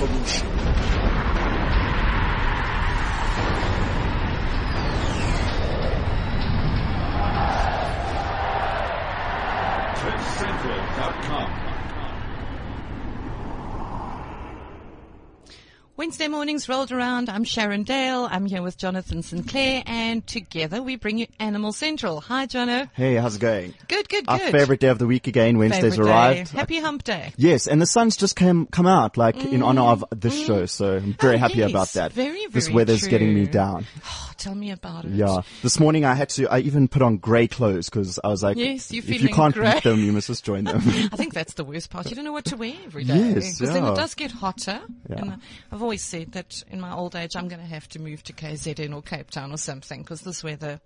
revolution. CliffCentral.com. Wednesday mornings rolled around. I'm Sharon Dale. I'm here with Jonathan Sinclair, and together we bring you Animal Central. Hi, Jono. Hey, how's it going? Good, good, good. Our favorite day of the week again. Wednesday's Favorite day. arrived. Happy Hump Day. Yes, and the sun's just come come out like in honor of mm. this show, so I'm mm. very Oh, happy yes. about that. Very, very. this weather's getting me down. Oh, tell me about it. Yeah, this morning I had to. I even put on grey clothes because I was like, Yes, if you can't grey. beat them, you must just join them. I think that's the worst part. You don't know what to wear every day. Yes, Because then it does get hotter. Yeah. And I've always said that in my old age, I'm going to have to move to KZN or Cape Town or something because this weather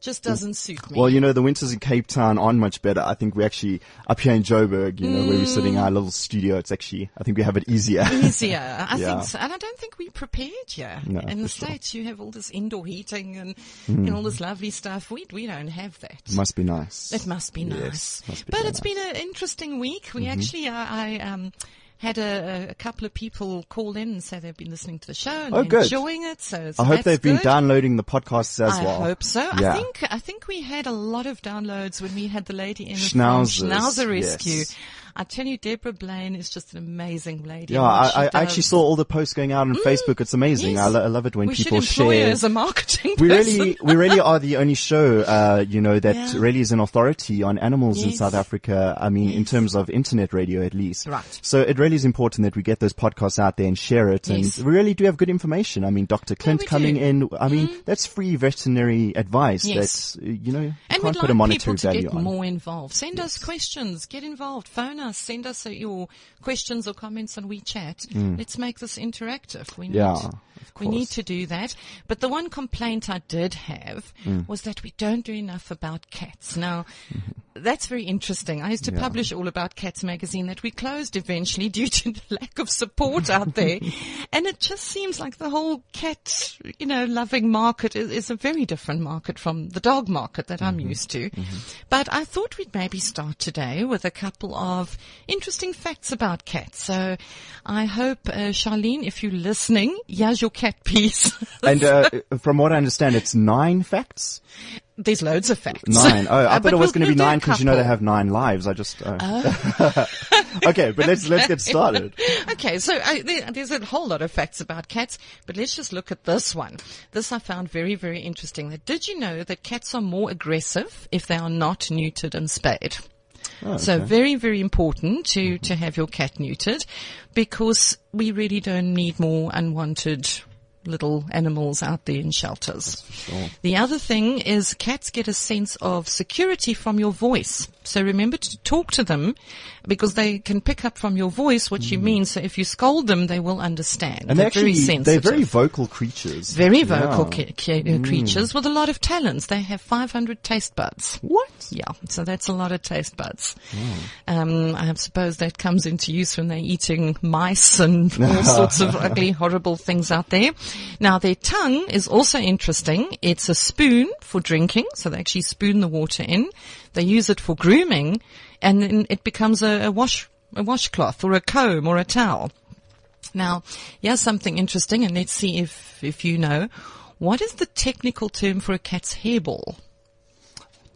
just doesn't suit me. well, you know, the winters in Cape Town aren't much better. I think we actually up here in Joburg, you know, where we're sitting in our little studio. It's actually, I think we have it easier. easier. I Yeah. think so. And I don't think we're prepared here. No, In the sure. States, you have all this indoor heating and, hmm. and all this lovely stuff. We, we don't have that. It Must be nice. It must be Yes, nice. must be but it's been an interesting week. We mm-hmm. actually, I, I um, had a, a couple of people call in and say they've been listening to the show and Oh, good. enjoying it. So, so I hope they've been downloading the podcasts as I well. I hope so. Yeah. I think I think we had a lot of downloads when we had the lady in Schnauzers, from Schnauzer Rescue. yes. I tell you, Deborah Blaine is just an amazing lady. Yeah, I, I. Mm. actually saw all the posts going out on Facebook. It's amazing. Yes. I, lo- I love it when we people share. as a marketing we person. really, we really are the only show, uh, you know, that Yeah. really is an authority on animals in South Africa. I mean, in terms of internet radio, at least. Right. So it really is important that we get those podcasts out there and share it. Yes. And we really do have good information. I mean, Dr. Clint we coming do. Mm. in. I mean, that's free veterinary advice. Yes. That's, uh, you know, you And can't we'd put like a monetary people to value get on. more involved. Send us questions. Get involved. Phone us. Send us uh, your questions or comments on WeChat. Let's make this interactive. We need, Mm. Yeah, we need to do that. But the one complaint I did have Mm. was that we don't do enough about cats. Now, that's very interesting. I used to Yeah. publish all about Cats magazine that we closed eventually due to the lack of support out there. and it just seems like the whole cat, you know, loving market is, is a very different market from the dog market that I'm used to. But I thought we'd maybe start today with a couple of interesting facts about cats. So I hope, uh, Charlene, if you're listening, here's your cat piece. And, uh, from what I understand, it's nine facts. There's loads of facts. Nine. Oh, I Uh, thought it was we'll- going to be we'll nine because you know they have nine lives. I just. Uh. okay, but let's let's get started. Okay, so uh, there, there's a whole lot of facts about cats, but let's just look at this one. This I found very, very interesting. That did you know that cats are more aggressive if they are not neutered and spayed? Oh, So very, very important to, to have your cat neutered because we really don't need more unwanted little animals out there in shelters. The other thing is cats get a sense of security from your voice. So remember to talk to them because they can pick up from your voice what you mean. So if you scold them, they will understand. Mm. And they're they're very actually sensitive. they're very vocal creatures. Very vocal Yeah. Mm. ca- ca- uh, creatures with a lot of talents. They have 500 taste buds. What? Yeah, so that's a lot of taste buds. Um, I suppose that comes into use when they're eating mice and all sorts of ugly, horrible things out there. Now, their tongue is also interesting. It's a spoon for drinking, so they actually spoon the water in. They use it for grooming, and then it becomes a, a wash, a washcloth or a comb or a towel. Now, here's something interesting, and let's see if, if you know. What is the technical term for a cat's hairball?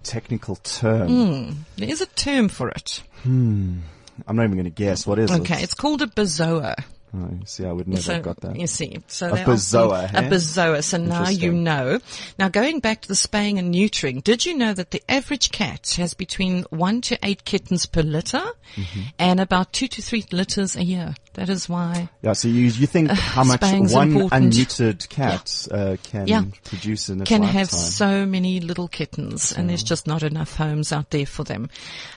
Technical term. Hmm. There is a term for it. Hmm. I'm not even going to guess. What is Okay, it? Okay, it's called a bezoar. Oh, see, I would never So have got that. you see, so A they bezoar, eh? a bezoar. So now you know. Now going back to the spaying and neutering, did you know that the average cat has between one to eight kittens per litter, Mm-hmm. and about two to three litters a year? That is why. Yeah, so you you think how much one important. unneutered cat uh, can Yeah. produce in its can lifetime? have so many little kittens, and there's just not enough homes out there for them.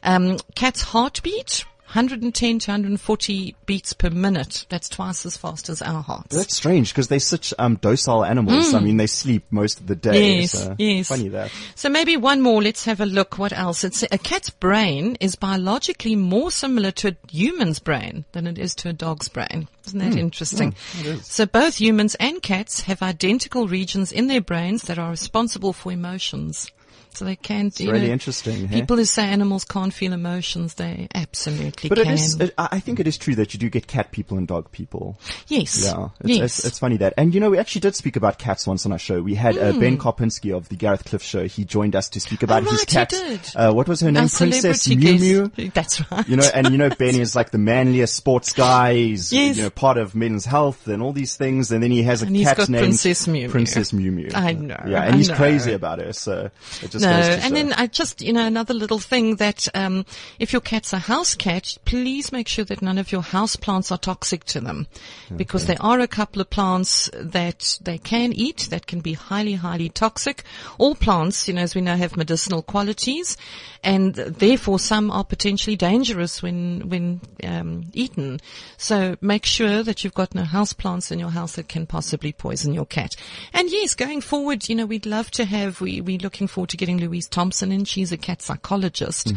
Um, cat's heartbeat. 110 to 140 beats per minute. That's twice as fast as our hearts. That's strange because they're such um, docile animals. I mean, they sleep most of the day. Hmm. Yes, so yes. Funny that. So maybe one more. Let's have a look. What else? It's a cat's brain is biologically more similar to a human's brain than it is to a dog's brain. Isn't that interesting? So both humans and cats have identical regions in their brains that are responsible for emotions. So they can't, It's really know, interesting. hey? people who say animals can't feel emotions, they absolutely But can. it is, it, I I think it is true that you do get cat people and dog people. yes. Yeah, it's, yes. it's, it's funny that. And you know, we actually did speak about cats once on our show. We had uh, Ben Karpinski of the Gareth Cliff show. He joined us to speak about Hmm. Oh, his right, he cat. did. Uh, what was her name? Our Princess Mew. Mew. That's right. You know, and you know, Ben is like the manliest sports guy. He's, Yes. you know, part of men's health and all these things. And then he has a And cat named Princess Mew Mew. Princess Mew Mew. I know, Yeah, I and he's know. crazy about her. So it just No, and then I just, you know, another little thing that um, if your cat's a house cat, please make sure that none of your house plants are toxic to them, because there are a couple of plants that they can eat that can be highly, highly toxic. All plants, you know, as we know, have medicinal qualities, and therefore some are potentially dangerous when when um, eaten. So make sure that you've got no house plants in your house that can possibly poison your cat. And yes, going forward, you know, we'd love to have, we, we're looking forward to getting Louise Thompson in. She's a cat psychologist,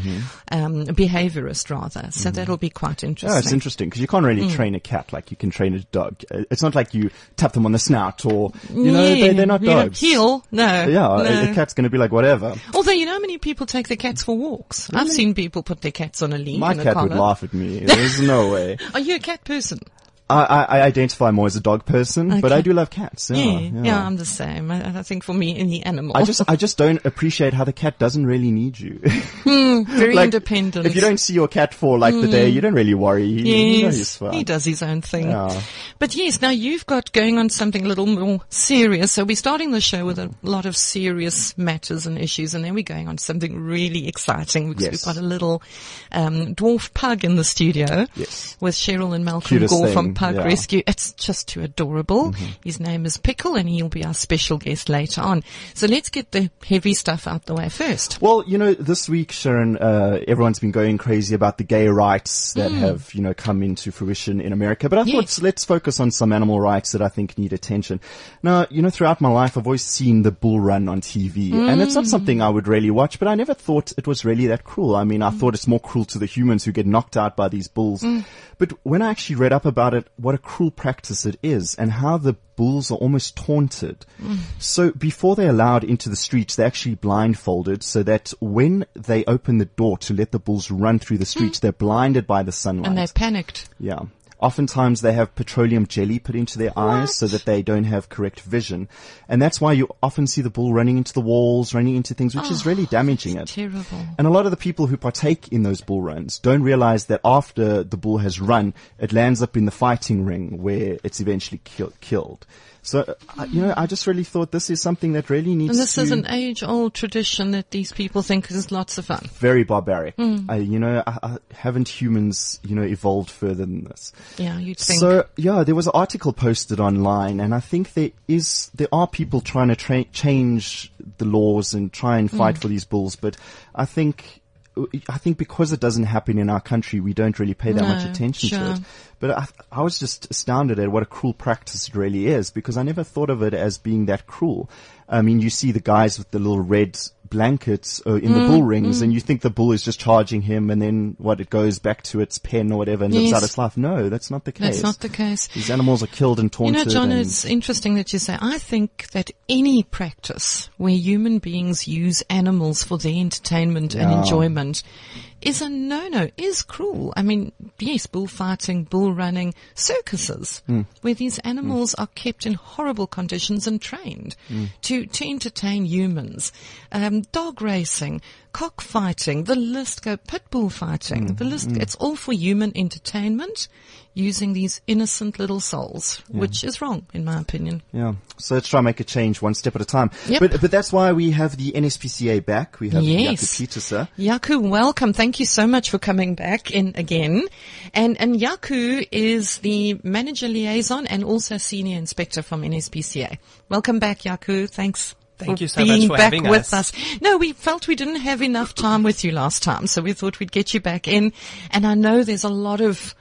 um, behaviorist rather. So that'll be quite interesting. Yeah, it's interesting because you can't really Hmm. train a cat like you can train a dog. It's not like you tap them on the snout or, you know, Yeah, they, they're not you dogs. Heel, no. Yeah, a- no. a cat's going to be like whatever. Although you know how many people take their cats for walks. I've seen people put their cats on a lead. My cat would laugh at me. There's no way. Are you a cat person? I, I, I identify more as a dog person, but I do love cats. Yeah, Yeah, yeah. I'm the same. I, I think for me, any animal. I just, I just don't appreciate how the cat doesn't really need you. Hmm, very like, independent. If you don't see your cat for like the day, hmm. you don't really worry. He, you know Yes, he does his own thing. Yeah. But yes, now you've got going on something a little more serious. So we're starting the show with a hmm. lot of serious matters and issues, and then we're going on to something really exciting because Yes. we've got a little um, dwarf pug in the studio Yes. with Cheryl and Malcolm Cutest Gore thing, from Pug yeah. Mm-hmm. Rescue. It's just too adorable. His name is Pickle, and he'll be our special guest later on. So let's get the heavy stuff out the way first. Well, you know, this week, Sharon, uh, everyone's been going crazy about the gay rights that have, you know, come into fruition in America. But I thought. Yes. let's focus on some animal rights that I think need attention. Now, you know, throughout my life, I've always seen the bull run on TV, and it's not something I would really watch. But I never thought it was really that cruel. I mean, I Hmm. thought it's more cruel to the humans who get knocked out by these bulls. But when I actually read up about it, what a cruel practice it is, and how the bulls are almost taunted. So before they're allowed into the streets, they're actually blindfolded so that when they open the door to let the bulls run through the streets, they're blinded by the sunlight. And they're panicked. Yeah. Oftentimes they have petroleum jelly put into their eyes so that they don't have correct vision. And that's why you often see the bull running into the walls, running into things, which is really ah, damaging it. Terrible. And a lot of the people who partake in those bull runs don't realize that after the bull has run, it lands up in the fighting ring where it's eventually kill- killed. So, uh, you know, I just really thought this is something that really needs to. And this to is an age-old tradition that these people think is lots of fun. very barbaric. Hmm. I, you know, I, I, haven't humans, you know, evolved further than this? Yeah, you'd think. So yeah, there was an article posted online, and I think there is there are people trying to tra- change the laws and try and fight for these bulls, but I think. I think because it doesn't happen in our country, we don't really pay that much No, attention to it. But I, I was just astounded at what a cruel practice it really is because I never thought of it as being that cruel. I mean, you see the guys with the little red blankets uh, in Mm, the bull rings and you think the bull is just charging him and then what, it goes back to its pen or whatever and lives Yes. out its life. No, that's not the case. That's not the case. These animals are killed and You know, John, and- it's interesting that you say, I think that any practice where human beings use animals for their entertainment and enjoyment is a no-no, is cruel. I mean, yes, bullfighting, bull running, circuses, Hmm. where these animals are kept in horrible conditions and trained Hmm. to, to entertain humans. Um, dog racing, cockfighting, the list go, pit bull fighting, Hmm. the list, it's all for human entertainment using these innocent little souls, which is wrong, in my opinion. Yeah. So let's try and make a change one step at a time. Yep. But, but that's why we have the NSPCA back. We have Yes. Jaco Pieterse. Jaco, welcome. Thank you so much for coming back in again. And, and Jaco is the manager liaison and also senior inspector from NSPCA. Welcome back, Jaco. Thanks. Thank you so being much for being back having with us. us. No, we felt we didn't have enough time with you last time, so we thought we'd get you back in. And I know there's a lot of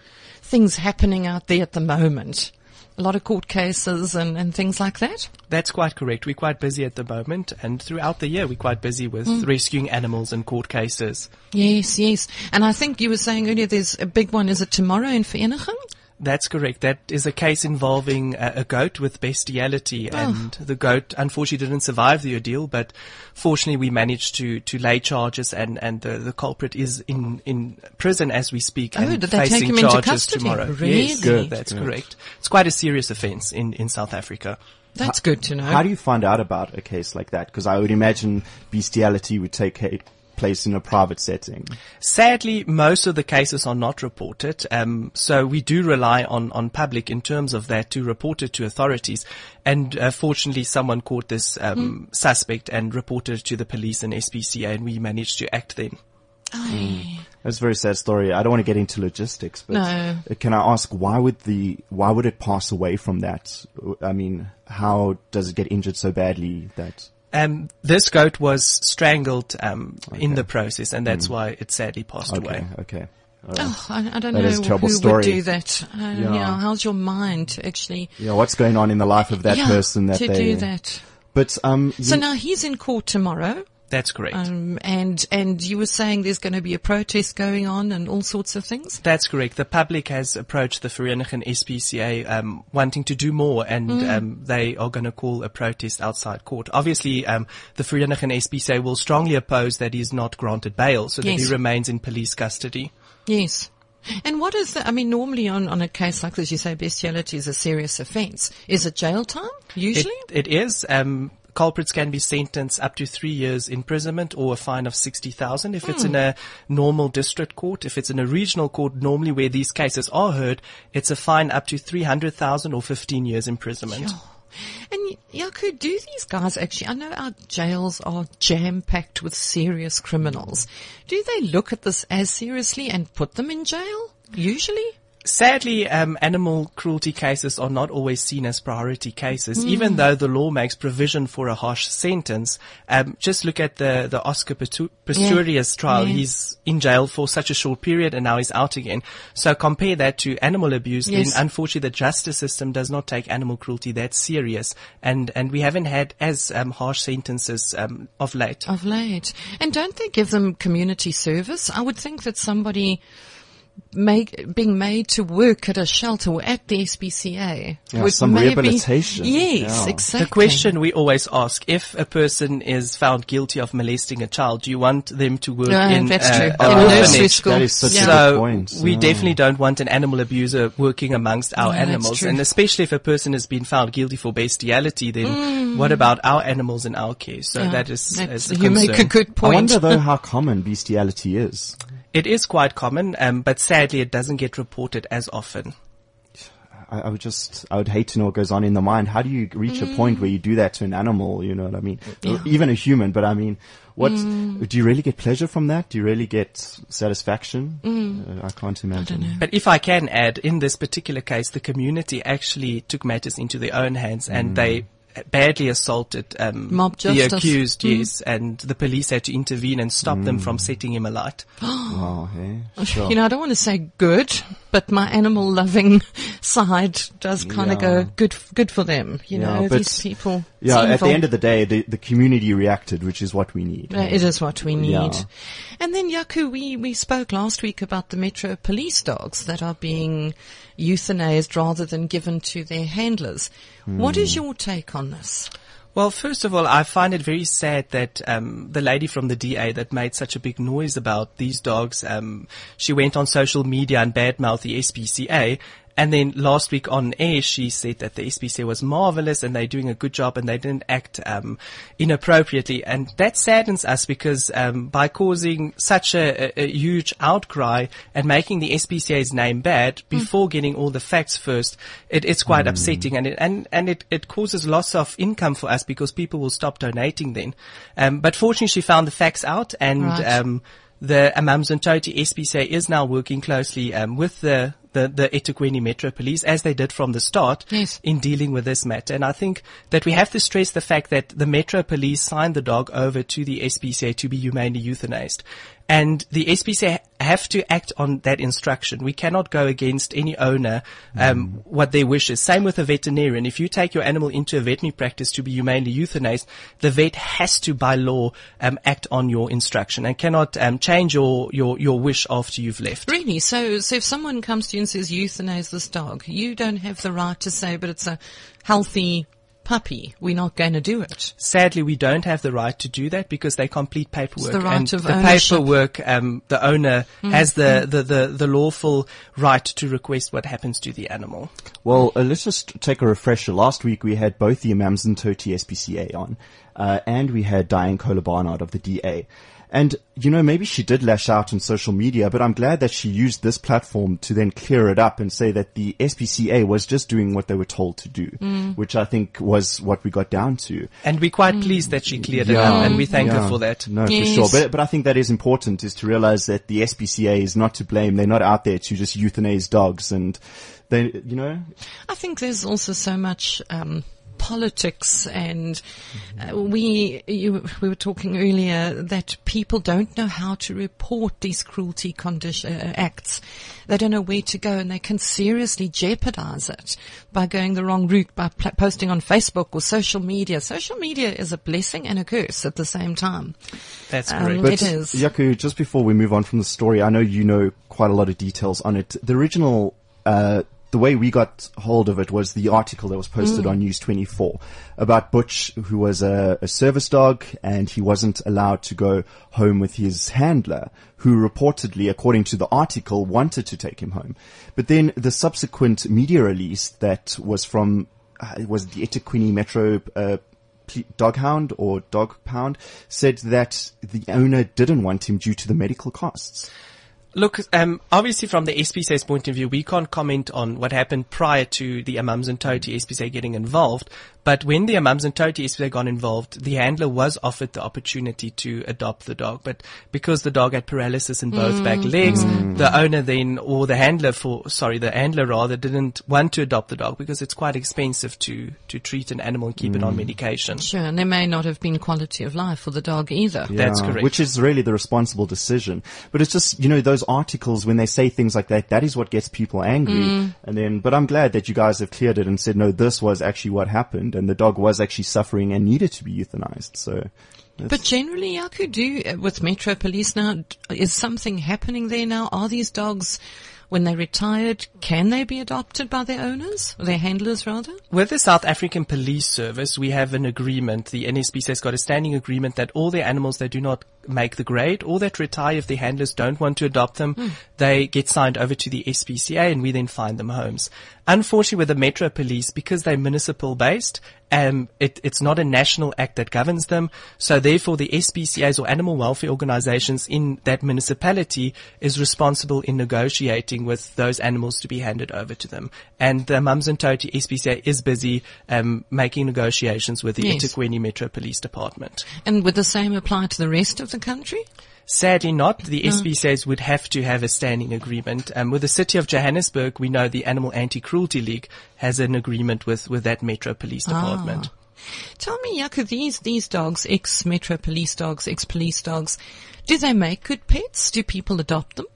things happening out there at the moment. A lot of court cases and, and things like that. That's quite correct. We're quite busy at the moment, and throughout the year, we're quite busy with Mm. rescuing animals and court cases. Yes, yes. And I think you were saying earlier there's a big one. Is it tomorrow in Vereniging? That's correct. That is a case involving a, a goat with bestiality, Oh. and the goat unfortunately didn't survive the ordeal. But fortunately, we managed to to lay charges, and and the, the culprit is in in prison as we speak. Oh, and did they take facing him into charges custody? tomorrow. Really? Yes, Good, that's good. correct. It's quite a serious offence in in South Africa. That's good to know. How do you find out about a case like that? Because I would imagine bestiality would take ca- place in a private setting. Sadly, most of the cases are not reported, um, so we do rely on, on public in terms of that to report it to authorities. And uh, fortunately, someone caught this um, suspect and reported it to the police and SPCA, and we managed to act then. That's a very sad story. I don't want to get into logistics, but No. uh, can I ask why would the why would it pass away from that? I mean, how does it get injured so badly that? Um, this goat was strangled um, in the process, and that's why it sadly passed Okay, away. okay. All right. Oh, I, I don't That know who terrible would do that. Uh, Yeah. yeah. how's your mind actually Yeah, what's going on in the life of that yeah, person that to they do that? But um, So you- now he's in court tomorrow, That's correct. um, and and you were saying there's going to be a protest going on and all sorts of things. That's correct. The public has approached the Vereniging SPCA um, wanting to do more, and um, they are going to call a protest outside court. Obviously, um, the Vereniging SPCA will strongly oppose that he is not granted bail, so that Yes. he remains in police custody. Yes. And what is the, I mean, normally on, on a case like this, you say bestiality is a serious offence. Is it jail time, It, usually? it is. Um, culprits can be sentenced up to three years imprisonment or a fine of 60,000 if it's in hmm. a normal district court. If it's in a regional court, normally where these cases are heard, it's a fine up to 300,000 or 15 years imprisonment. And Jaco, do these guys actually, I know our jails are jam packed with serious criminals. Do they look at this as seriously and put them in jail? Usually? Sadly, um, animal cruelty cases are not always seen as priority cases, even though the law makes provision for a harsh sentence. Um, just look at the, the Oscar Pistorius trial. Yeah. He's in jail for such a short period and now he's out again. So compare that to animal abuse, Yes. then unfortunately the justice system does not take animal cruelty that serious. And, and we haven't had as um, harsh sentences um, of late. Of late. And don't they give them community service? I would think that somebody make, being made to work at a shelter or at the SPCA Yeah, would some maybe, rehabilitation. Yes, Yeah. exactly. The question we always ask, if a person is found guilty of molesting a child, do you want them to work No, in that's uh, true. an In a nursery school. That is such Yeah. a good point. we Yeah. definitely don't want an animal abuser working amongst our No, animals. And especially if a person has been found guilty for bestiality, then what about our animals in our care? So Mm. Yeah, that is, that's- is a you make a good point. I wonder though how common bestiality is. It is quite common, um, but sadly it doesn't get reported as often. I, I would just, I would hate to know what goes on in the mind. How do you reach a point where you do that to an animal? You know what I mean? Even a human, but I mean, what, do you really get pleasure from that? Do you really get satisfaction? Uh, I can't imagine. know. But if I can add, in this particular case, the community actually took matters into their own hands and they badly assaulted um, Mob the justice. accused, yes, and the police had to intervene and stop them from setting him alight. Wow, hey? Sure. You know, I don't want to say good, but my animal loving side does kind of Yeah. go good, good for them. You Yeah, know, but- these people. yeah, at the end of the day, the, the community reacted, which is what we need. Uh, It is what we need. Yeah. And then Jaco, we, we spoke last week about the Metro police dogs that are being euthanized rather than given to their handlers. What Hmm. is your take on this? Well, first of all, I find it very sad that um, the lady from the DA that made such a big noise about these dogs, um, she went on social media and badmouthed the SPCA. And then last week on air, she said that the SPCA was marvelous and they're doing a good job and they didn't act um, inappropriately. And that saddens us because um, by causing such a, a, a huge outcry and making the SPCA's name bad before getting all the facts first, it, it's quite upsetting and it, and, and it, it causes loss of income for us because people will stop donating then. Um, but fortunately, she found the facts out and Right. um, the Amanzimtoti SPCA is now working closely um, with the the, the Metro Police, as they did from the start, Yes. in dealing with this matter. And I think that we have to stress the fact that the Metro Police signed the dog over to the SPCA to be humanely euthanized. And the SPCA have to act on that instruction. We cannot go against any owner, um, what their wishes. Same with a veterinarian. If you take your animal into a veterinary practice to be humanely euthanized, the vet has to, by law, um, act on your instruction and cannot um, change your, your, your wish after you've left. Really? So, so if someone comes to you and says euthanize this dog, you don't have the right to say, but it's a healthy puppy. We're not going to do it. Sadly, we don't have the right to do that because they complete paperwork. the right and of the ownership. paperwork, um, the owner has the, the, the, the lawful right to request what happens to the animal. Well, uh, let's just take a refresher. Last week we had both the Amanzimtoti SPCA on, uh, and we had Dianne Kohler Barnard of the DA. And, you know, maybe she did lash out on social media, but I'm glad that she used this platform to then clear it up and say that the SPCA was just doing what they were told to do, which I think was what we got down to. And we're quite pleased that she cleared it Yeah. up and we thank her for that. No, Yes. for sure. But, but I think that is important is to realize that the SPCA is not to blame. They're not out there to just euthanize dogs and they, you know, I think there's also so much um, politics, and uh, we you, we were talking earlier that people don't know how to report these cruelty condition uh, acts. They don't know where to go, and they can seriously jeopardize it by going the wrong route by pl- posting on Facebook or social media. Social media is a blessing and a curse at the same time. That's Um, correct. But It is. Jaco, just before we move on from the story, I know you know quite a lot of details on it. The original, uh, the way we got hold of it was the article that was posted on News 24 about Butch, who was a, a service dog and he wasn't allowed to go home with his handler, who reportedly, according to the article, wanted to take him home. But then the subsequent media release that was from, uh, it was the eThekwini Metro, uh, Ple- dog hound or dog pound said that the owner didn't want him due to the medical costs. Look, um, obviously from the SPCA's point of view, we can't comment on what happened prior to the Amanzimtoti SPCA getting involved. But when the Amanzimtoti SPCA got involved, the handler was offered the opportunity to adopt the dog. But because the dog had paralysis in both back mm. legs, mm. the owner then, or the handler for, sorry, the handler rather didn't want to adopt the dog because it's quite expensive to, to treat an animal and keep it on mm. medication. Sure, and there may not have been quality of life for the dog either. That's correct. Which is really the responsible decision. But it's just, you know, those articles, when they say things like that, that is what gets people angry. And then, but I'm glad that you guys have cleared it and said, no, this was actually what happened and the dog was actually suffering and needed to be euthanized. So. But generally, Jaco, do uh, with Metro Police now, is something happening there now? Are these dogs, when they retired, can they be adopted by their owners, or their handlers rather? With the South African Police Service, we have an agreement. The NSPC has got a standing agreement that all their animals that do not make the grade or that retire if the handlers don't want to adopt them, they get signed over to the SPCA and we then find them homes. Unfortunately, with the Metro Police, because they're municipal based, um, it, it's not a national act that governs them. So therefore, the SPCAs or animal welfare organizations in that municipality is responsible in negotiating with those animals to be handed over to them. And the Amanzimtoti SPCA is busy um, making negotiations with the Yes. Metro Police Department. And would the same apply to the rest of the country? Sadly not. The SPCAs would have to have a standing agreement. Um, with the city of Johannesburg, we know the Animal Anti-Cruelty League has an agreement with, with that Metro Police Department. Tell me, Jaco, these these dogs, ex Metro Police dogs, ex police dogs, do they make good pets? Do people adopt them?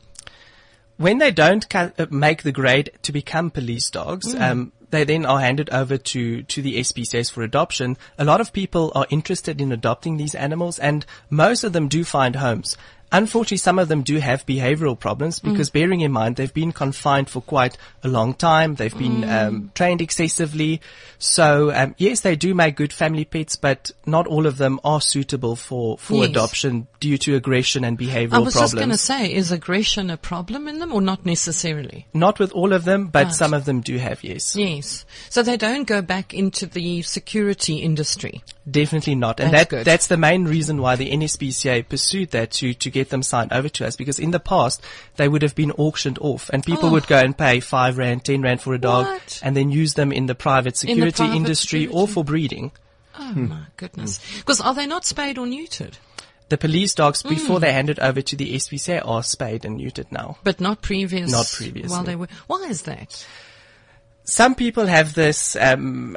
when they don't uh, make the grade to become police dogs, um, they then are handed over to, to the SPCAs for adoption. A lot of people are interested in adopting these animals and most of them do find homes. Unfortunately, some of them do have behavioral problems because bearing in mind they've been confined for quite a long time. They've been um, trained excessively. So um, yes, they do make good family pets, but not all of them are suitable for, for Yes. adoption due to aggression and behavioral problems. I was problems. just going to say, is aggression a problem in them or not necessarily? Not with all of them, but Right. some of them do have, yes. Yes. So they don't go back into the security industry. Definitely not. And That's that, good. that's the main reason why the NSPCA pursued that to, to get them signed over to us because in the past they would have been auctioned off and people Oh. would go and pay five rand, ten rand for a dog What? and then use them in the private security private industry or for breeding. Oh my goodness. Because are they not spayed or neutered? The police dogs, Hmm. before they're handed over to the SPCA, are spayed and neutered now. But not previous. Not previously. While they were. Why is that? some people have this um,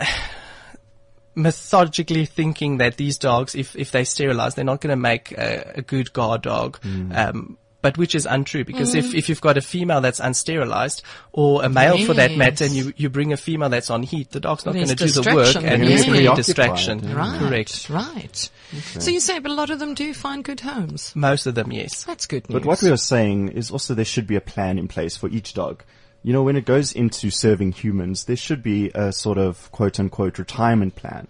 methodically thinking that these dogs, if, if they sterilize, they're not going to make a, a, good guard dog. Um, but which is untrue because if, if you've got a female that's unsterilized or a male for that matter and you, you bring a female that's on heat, the dog's not going to do the work and They're it's gonna going be to be preoccupied, distraction. yeah. Right. Correct. Right. So you say, but a lot of them do find good homes. Most of them, yes. That's good news. But what we are saying is also there should be a plan in place for each dog. You know, when it goes into serving humans, there should be a sort of quote unquote retirement plan.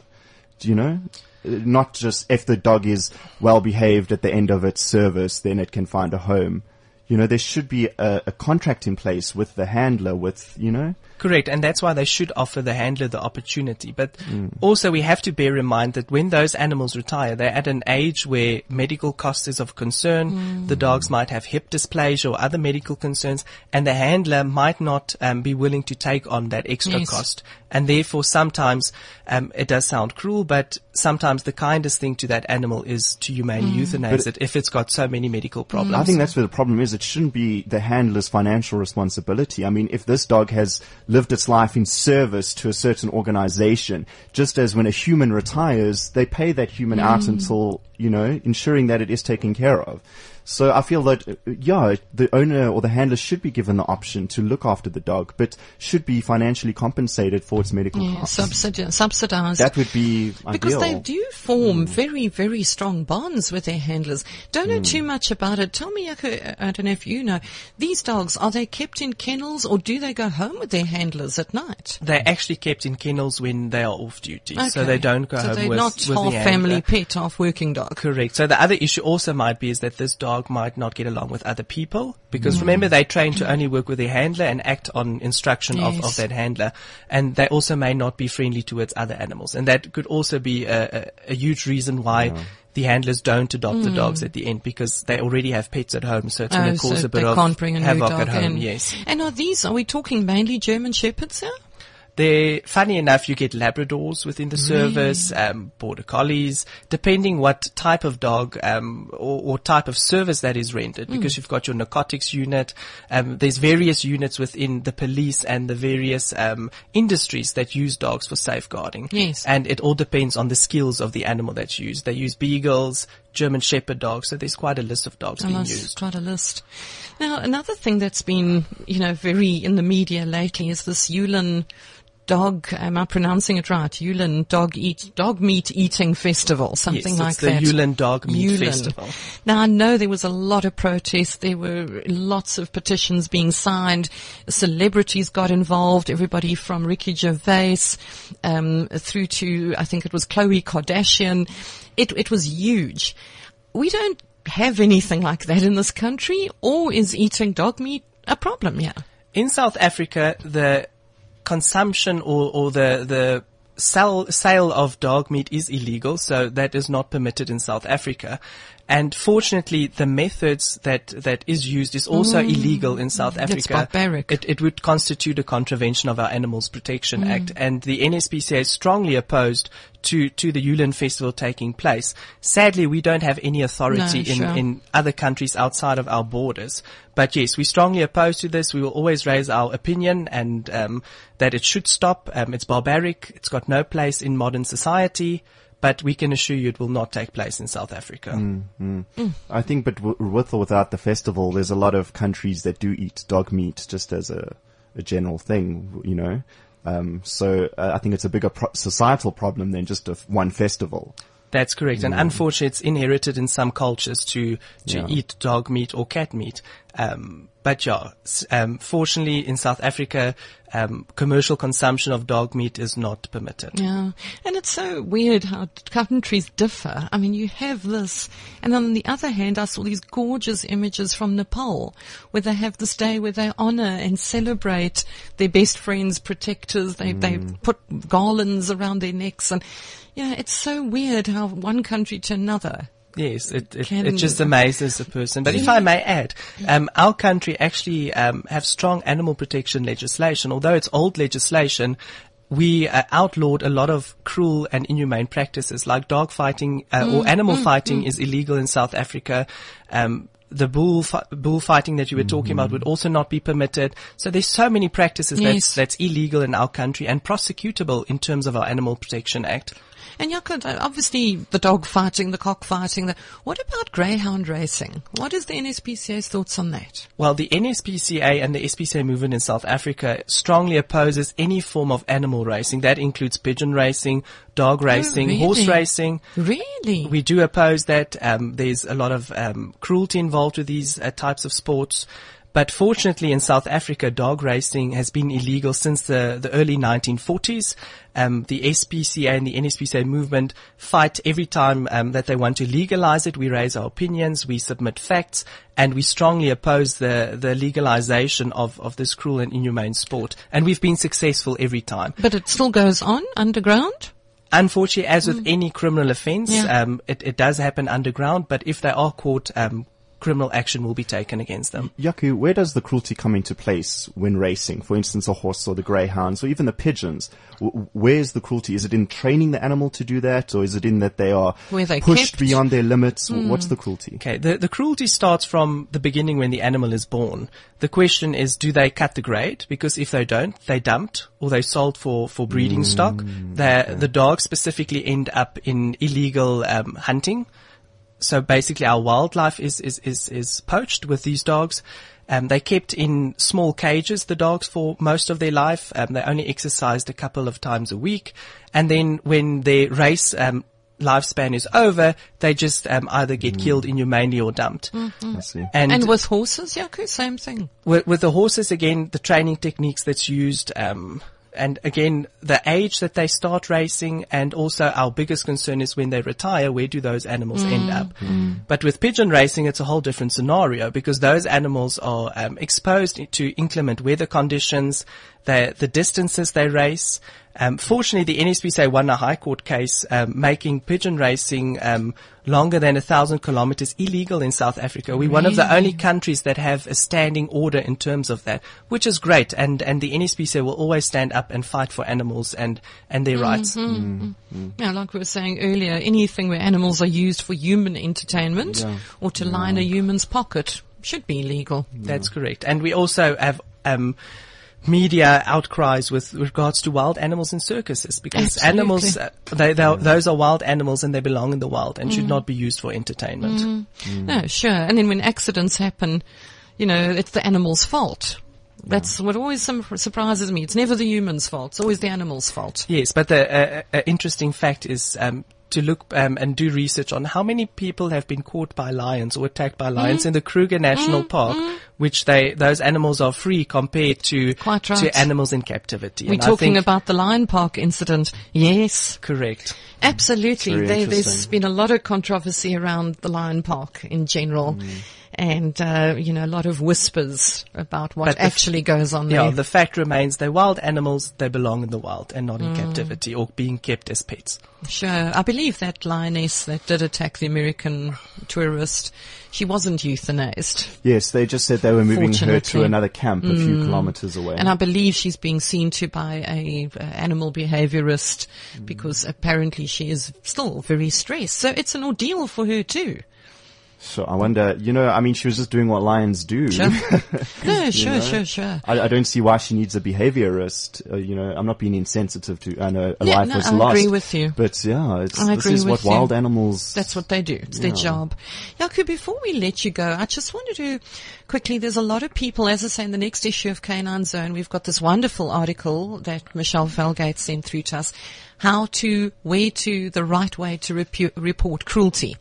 Do you know? Not just if the dog is well behaved at the end of its service, then it can find a home. You know, there should be a, a contract in place with the handler, with, you know? Correct, and that's why they should offer the handler the opportunity. But also we have to bear in mind that when those animals retire, they're at an age where medical cost is of concern. The dogs might have hip dysplasia or other medical concerns, and the handler might not um, be willing to take on that extra Yes. cost. And therefore, sometimes um, it does sound cruel, but sometimes the kindest thing to that animal is to humanely euthanize it if it's got so many medical problems. I think that's where the problem is. It shouldn't be the handler's financial responsibility. I mean, if this dog has lived its life in service to a certain organization, just as when a human retires, they pay that human out mm. until, you know, ensuring that it is taken care of. So I feel that, uh, yeah, the owner or the handler should be given the option to look after the dog, but should be financially compensated for its medical yeah, costs. subsidi- subsidized. that would be because ideal. they do form very, very strong bonds with their handlers. Don't know too much about it. Tell me, Jaco, I don't know if you know, these dogs, are they kept in kennels or do they go home with their handlers at night? They're actually kept in kennels when they are off duty, so they don't go so home they're with, not with half the family handler. pet, half working dog. Correct. So the other issue also might be is that this dog might not get along with other people because Mm. remember they train to only work with their handler and act on instruction of, Yes. of that handler and they also may not be friendly towards other animals and that could also be a, a, a huge reason why the handlers don't adopt the dogs at the end because they already have pets at home so it's going Mm. Oh, to cause so a bit they of can't bring a new havoc dog at home. in. Yes. And are these, are we talking mainly German Shepherds here? They, funny enough, you get Labradors within the service, um, Border Collies, depending what type of dog, um, or, or type of service that is rendered, Hmm. because you've got your narcotics unit, um, there's various units within the police and the various, um, industries that use dogs for safeguarding. Yes. And it all depends on the skills of the animal that's used. They use beagles, German Shepherd dogs, so there's quite a list of dogs being used. quite a list. Now, another thing that's been, you know, very in the media lately is this Yulin dog, am I pronouncing it right? Yulin dog eat, dog meat eating festival, something Yes, like it's the that. Yulin Dog Meat Yulin. Festival. Now I know there was a lot of protest. There were lots of petitions being signed. Celebrities got involved. Everybody from Ricky Gervais um, through to I think it was Khloe Kardashian. It it was huge. We don't have anything like that in this country, or is eating dog meat a problem? Yeah. in South Africa, the consumption or, or the, the sell, sale of dog meat is illegal, so that is not permitted in South Africa. And fortunately, the methods that, that is used is also illegal in South Africa. barbaric. It, it would constitute a contravention of our Animals Protection Act, and the NSPCA is strongly opposed to, to the Yulin Festival taking place. Sadly, we don't have any authority No, in, sure. in other countries outside of our borders. But yes, we strongly oppose to this. We will always raise our opinion and um, that it should stop. Um, it's barbaric. It's got no place in modern society. But we can assure you it will not take place in South Africa. I think, but w- with or without the festival, there's a lot of countries that do eat dog meat just as a, a general thing, you know. Um, so uh, I think it's a bigger pro- societal problem than just a f- one festival. That's correct. And unfortunately, it's inherited in some cultures to, to Yeah. eat dog meat or cat meat. Um, but yeah, um, fortunately in South Africa, um, commercial consumption of dog meat is not permitted. Yeah. And it's so weird how countries differ. I mean, you have this, and on the other hand, I saw these gorgeous images from Nepal where they have this day where they honor and celebrate their best friends, protectors. They, they put garlands around their necks and, yeah, it's so weird how one country to another. Yes, it, it, Can- it just amazes a person. But if I may add, um, our country actually um, have strong animal protection legislation. Although it's old legislation, we uh, outlawed a lot of cruel and inhumane practices, like dog fighting uh, or animal fighting is illegal in South Africa. Um, the bull fi- bullfighting that you were talking about would also not be permitted. So there's so many practices Yes. that's, that's illegal in our country and prosecutable in terms of our Animal Protection Act. And Jaco, obviously the dog fighting, the cockfighting, the, what about greyhound racing? What is the NSPCA's thoughts on that? Well, the NSPCA and the SPCA movement in South Africa strongly opposes any form of animal racing. That includes pigeon racing, dog racing, really? horse racing. Really? We do oppose that. Um, there's a lot of um, cruelty involved with these uh, types of sports. But fortunately in South Africa, dog racing has been illegal since the, the early 1940s. Um, the SPCA and the NSPCA movement fight every time um, that they want to legalize it. We raise our opinions, we submit facts, and we strongly oppose the, the legalization of, of this cruel and inhumane sport. And we've been successful every time. but it still goes on underground? Unfortunately, as with any criminal offense, Mm. Yeah. um, it, it does happen underground, but if they are caught, um, criminal action will be taken against them. Jaco, where does the cruelty come into place when racing? For instance, a horse or the greyhounds or even the pigeons. Where's the cruelty? Is it in training the animal to do that or is it in that they are they pushed kept? Beyond their limits? What's the cruelty? Okay, the, the cruelty starts from the beginning when the animal is born. The question is, do they cut the grade? Because if they don't, they dumped or they sold for, for breeding stock. The, the dogs specifically end up in illegal um, hunting. So basically our wildlife is, is, is, is poached with these dogs. Um, they kept in small cages, the dogs, for most of their life. Um, they only exercised a couple of times a week. And then when their race, um, lifespan is over, they just, um, either get killed inhumanely or dumped. I see. And, And with horses, Jaco, same thing. with, with the horses, again, the training techniques that's used, um, and again, the age that they start racing, and also our biggest concern is when they retire, where do those animals end up? But with pigeon racing, it's a whole different scenario because those animals are um, exposed to inclement weather conditions, the the distances they race. Um, fortunately, the NSPCA won a high court case um, making pigeon racing um, longer than a thousand kilometers illegal in South Africa. We're one of the only countries that have a standing order in terms of that, which is great. And and the NSPCA will always stand up and fight for animals and and their rights. Yeah, like we were saying earlier, anything where animals are used for human entertainment or to line a human's pocket should be illegal. That's correct. And we also have um, media outcries with regards to wild animals in circuses because Absolutely. animals, uh, they, they those are wild animals and they belong in the wild and should not be used for entertainment. No, sure. And then when accidents happen, you know, it's the animal's fault. That's what always surprises me. It's never the human's fault. It's always the animal's fault. Yes, but the uh, uh, interesting fact is um, to look um, and do research on how many people have been caught by lions or attacked by lions in the Kruger National Park, which they those animals are free compared to Quite right. to animals in captivity. We're And I talking think- about the Lion Park incident. Yes. correct. Absolutely. Very there, has been a lot of controversy around the Lion Park in general. Mm. And, uh, you know, a lot of whispers about what But the f- actually goes on there. Yeah, the fact remains they're wild animals. They belong in the wild and not Mm. in captivity or being kept as pets. Sure. I believe that lioness that did attack the American tourist, she wasn't euthanized. Yes, they just said they were moving her to another camp a few kilometers away. And I believe she's being seen to by a, uh animal behaviorist because apparently she is still very stressed. So it's an ordeal for her too. So I wonder, you know, I mean, she was just doing what lions do. Sure. no, sure, know? sure, sure. I, I don't see why she needs a behaviorist. Uh, you know, I'm not being insensitive to. I know a Yeah, life no, was I lost. agree with you. But yeah, it's, I this is what you. wild animals. That's what they do. It's their job. Jaco, before we let you go, I just wanted to quickly, there's a lot of people, as I say, in the next issue of Canine Zone, we've got this wonderful article that Michelle Felgate sent through to us, how to, where to, the right way to repu- report cruelty.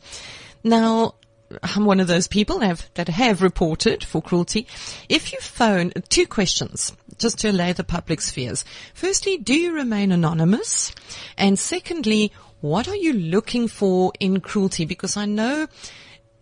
Now, I'm one of those people have, that have reported for cruelty. If you phone, two questions, just to allay the public's fears. Firstly, do you remain anonymous? And secondly, what are you looking for in cruelty? Because I know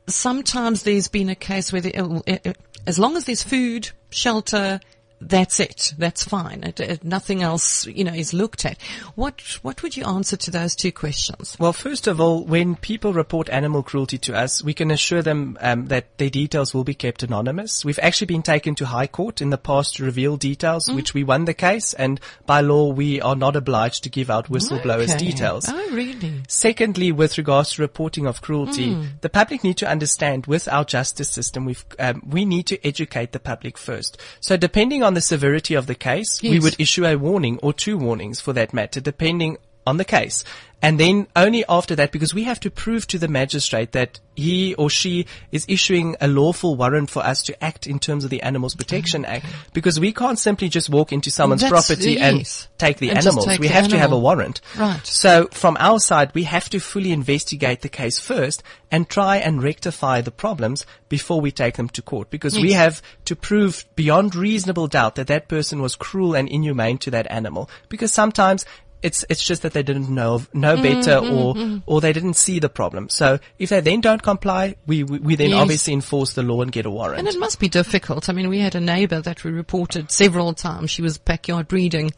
sometimes there's been a case where, the, uh, uh, as long as there's food, shelter, that's it. That's fine. It, it, nothing else, you know, is looked at. What What would you answer to those two questions? Well, first of all, when people report animal cruelty to us, we can assure them um, that their details will be kept anonymous. We've actually been taken to High Court in the past to reveal details, which we won the case, and by law we are not obliged to give out whistleblowers' Okay. details. Oh, really? Secondly, with regards to reporting of cruelty, the public need to understand with our justice system, we've, um, we need to educate the public first. So depending on the severity of the case, we would issue a warning or two warnings for that matter, depending on the case. And then only after that, because we have to prove to the magistrate that he or she is issuing a lawful warrant for us to act in terms of the Animals Protection Act, because we can't simply just walk into someone's That's- property yes. and take the And animals. take we the have to have a warrant. Right. So from our side, we have to fully investigate the case first and try and rectify the problems before we take them to court because we have to prove beyond reasonable doubt that that person was cruel and inhumane to that animal because sometimes it's it's just that they didn't know know Mm, better or or they didn't see the problem. So if they then don't comply, we we, we then Yes. obviously enforce the law and get a warrant. And it must be difficult. I mean, we had a neighbor that we reported several times. She was backyard breeding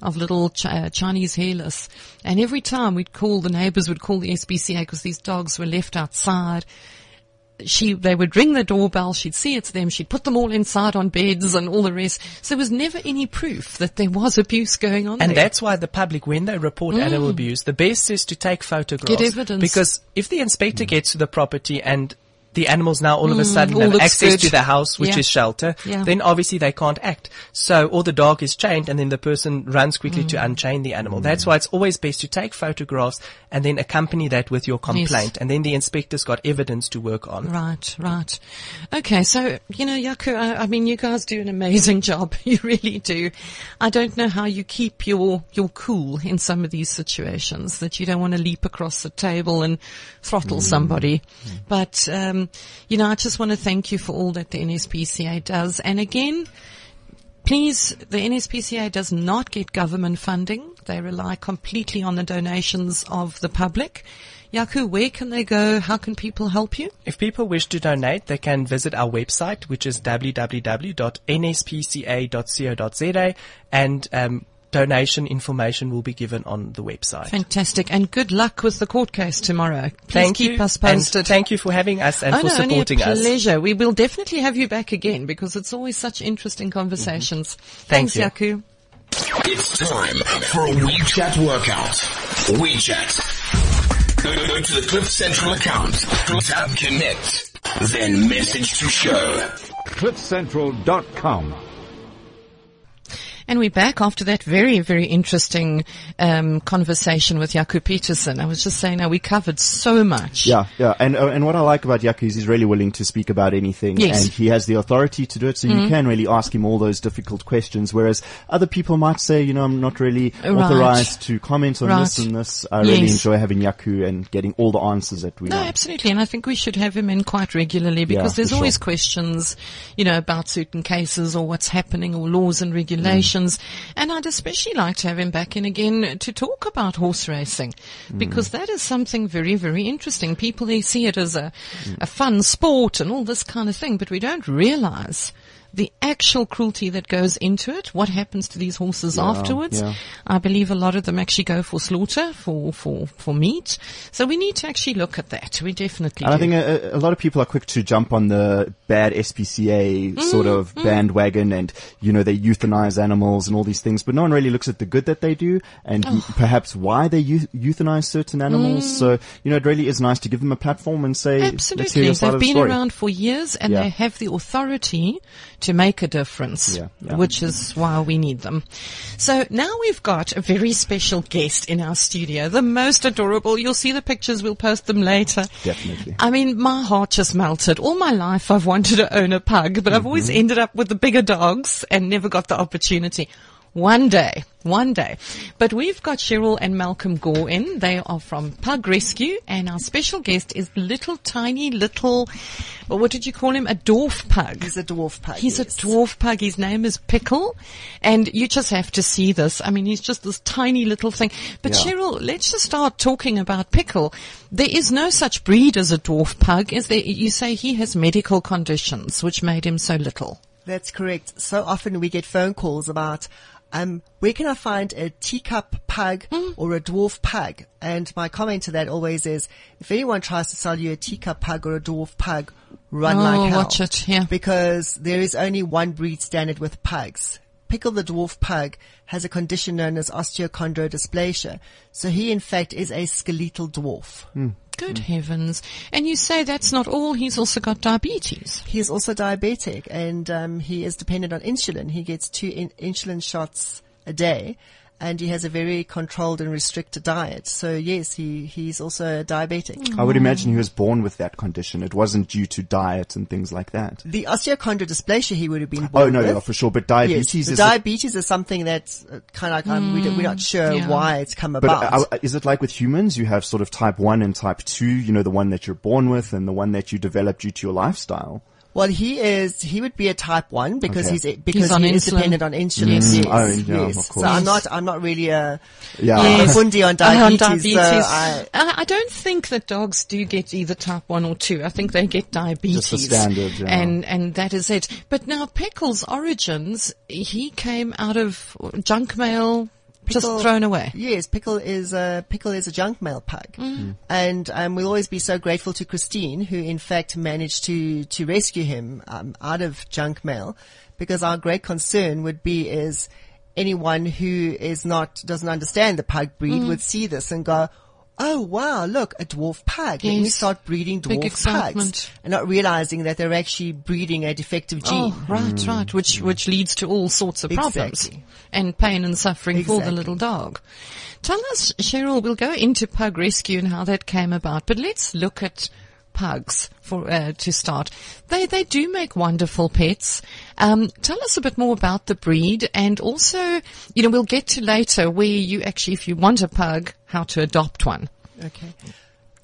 of little Ch- uh, Chinese hairless. And every time we'd call, the neighbors would call the SPCA because these dogs were left outside. She, they would ring the doorbell. She'd see it's them. She'd put them all inside on beds and all the rest. So there was never any proof that there was abuse going on And there. that's why the public, when they report animal abuse, the best is to take photographs. Mm. Get evidence. Because if the inspector gets to the property and the animals now all of a sudden Mm, have access good. to the house, which Yeah. is shelter, Yeah. then obviously they can't act. So, or the dog is chained and then the person runs quickly to Mm. unchain the animal. That's why it's always best to take photographs and then accompany that with your complaint. And then the inspector's got evidence to work on. Right, right. Okay, so, you know, Jaco, I, I mean, you guys do an amazing job. You really do. I don't know how you keep your, your cool in some of these situations that you don't want to leap across the table and throttle somebody. But, um, you know, I just want to thank you for all that the NSPCA does. And again, Please, the NSPCA does not get government funding. They rely completely on the donations of the public. Jaco, where can they go? How can people help you? If people wish to donate, they can visit our website, which is www.nspca.co.za, and um, donation information will be given on the website. Fantastic. And good luck with the court case tomorrow. Please Thank keep you. us and posted. thank you for having us and Oh, for no, only a supporting us. pleasure. We will definitely have you back again because it's always such interesting conversations. Mm-hmm. Thank Thanks, you. Jaco. It's time for a WeChat workout. WeChat. Go, go to the Cliff Central account, tap connect, then message to show. cliffcentral.com. And we're back after that very, very interesting um, conversation with Jaco Pieterse. I was just saying, now we covered so much. Yeah, yeah, and uh, and what I like about Jaco is he's really willing to speak about anything, Yes. and he has the authority to do it. So you can really ask him all those difficult questions. Whereas other people might say, you know, I'm not really Right. authorized to comment on this and this. I really enjoy having Jaco and getting all the answers that we No, want. absolutely. And I think we should have him in quite regularly because Yeah, there's always sure. questions, you know, about certain cases or what's happening or laws and regulations. Mm. And I'd especially like to have him back in again to talk about horse racing Mm. because that is something very, very interesting. People, they see it as a, Mm. a fun sport and all this kind of thing, but we don't realize the actual cruelty that goes into it, what happens to these horses afterwards. yeah. I believe a lot of them actually go for slaughter, for, for, for meat. So we need to actually look at that. We definitely And I think a, a lot of people are quick to jump on the bad SPCA sort Mm, of bandwagon and, you know, they euthanize animals and all these things, but no one really looks at the good that they do and Oh. perhaps why they eu- euthanize certain animals. Mm. So, you know, it really is nice to give them a platform and say, Absolutely. They've the been around for years and Yeah. they have the authority to make a difference, Yeah, yeah. which is why we need them. So now we've got a very special guest in our studio, the most adorable. You'll see the pictures. We'll post them later. Definitely. I mean, my heart just melted. All my life I've wanted to own a pug, but I've always Mm-hmm. ended up with the bigger dogs and never got the opportunity. One day, one day. But we've got Cheryl and Malcolm Gore in. They are from Pug Rescue and our special guest is little tiny little, well, what did you call him? A dwarf pug. He's a dwarf pug. He's yes. a dwarf pug. His name is Pickle. And you just have to see this. I mean, he's just this tiny little thing. But Yeah. Cheryl, let's just start talking about Pickle. There is no such breed as a dwarf pug. Is there? You say he has medical conditions which made him so little. That's correct. So often we get phone calls about, um, where can I find a teacup pug Hmm. or a dwarf pug? And my comment to that always is, if anyone tries to sell you a teacup pug or a dwarf pug, run Oh, like hell. watch it, yeah. Because there is only one breed standard with pugs. Pickle the dwarf pug has a condition known as osteochondrodysplasia. So he in fact is a skeletal dwarf. Good heavens. And you say that's not all. He's also got diabetes. He is also diabetic and um, he is dependent on insulin. He gets two in- insulin shots a day. And he has a very controlled and restricted diet. So yes, he, he's also a diabetic. I would imagine he was born with that condition. It wasn't due to diet and things like that. The osteochondrodysplasia he would have been born Oh no, with. yeah, for sure. But diabetes the is. diabetes is something that's uh, kind of like um, we we're not sure yeah. why it's come but about. uh, is it like with humans? You have sort of type one and type two. You know, the one that you're born with and the one that you develop due to your lifestyle. Well, he is. He would be a type one because Okay. he's because on he is dependent on insulin. Yes. Yes, Oh, yeah, yes. of course. So I'm not. I'm not really a, Yeah. a fundi on Uh, diabetes. diabetes. So I, Uh, I don't think that dogs do get either type one or two. I think they get diabetes. Just the standard, yeah. And, and that is it. But now Pickle's origins, he came out of junk mail, Pickle- just thrown away. Yes, Pickle is a Pickle is a junk mail pug, and um, we'll always be so grateful to Christine, who in fact managed to to rescue him um, out of junk mail, because our great concern would be is anyone who is not doesn't understand the pug breed would see this and go. Oh wow! Look, a dwarf pug. Let me start breeding Big dwarf excitement. pugs, and not realizing that they're actually breeding a defective oh, gene. Oh, right, hmm. right. Which, which leads to all sorts of problems Exactly. and pain and suffering for the little dog. Tell us, Cheryl, we'll go into pug rescue and how that came about, but let's look at pugs for uh, to start. They they do make wonderful pets. Um, tell us a bit more about the breed, and also, you know, we'll get to later where you actually, if you want a pug, how to adopt one. Okay.